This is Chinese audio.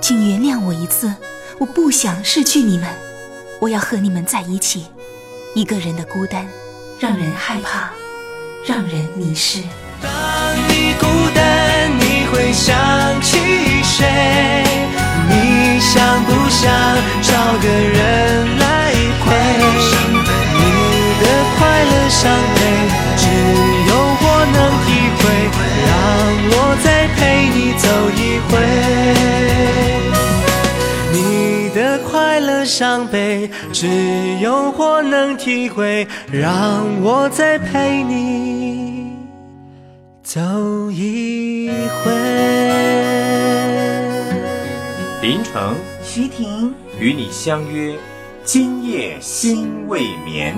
请原谅我一次，我不想失去你们，我要和你们在一起。一个人的孤单，让人害怕，让人迷失。当你孤单，你会想起谁？你想不想找个人来陪？你的快乐伤悲，只有我能体会。让我再陪你走一回。快乐伤悲，只有我能体会。让我再陪你走一回。林城徐婷。与你相约，今夜心未眠。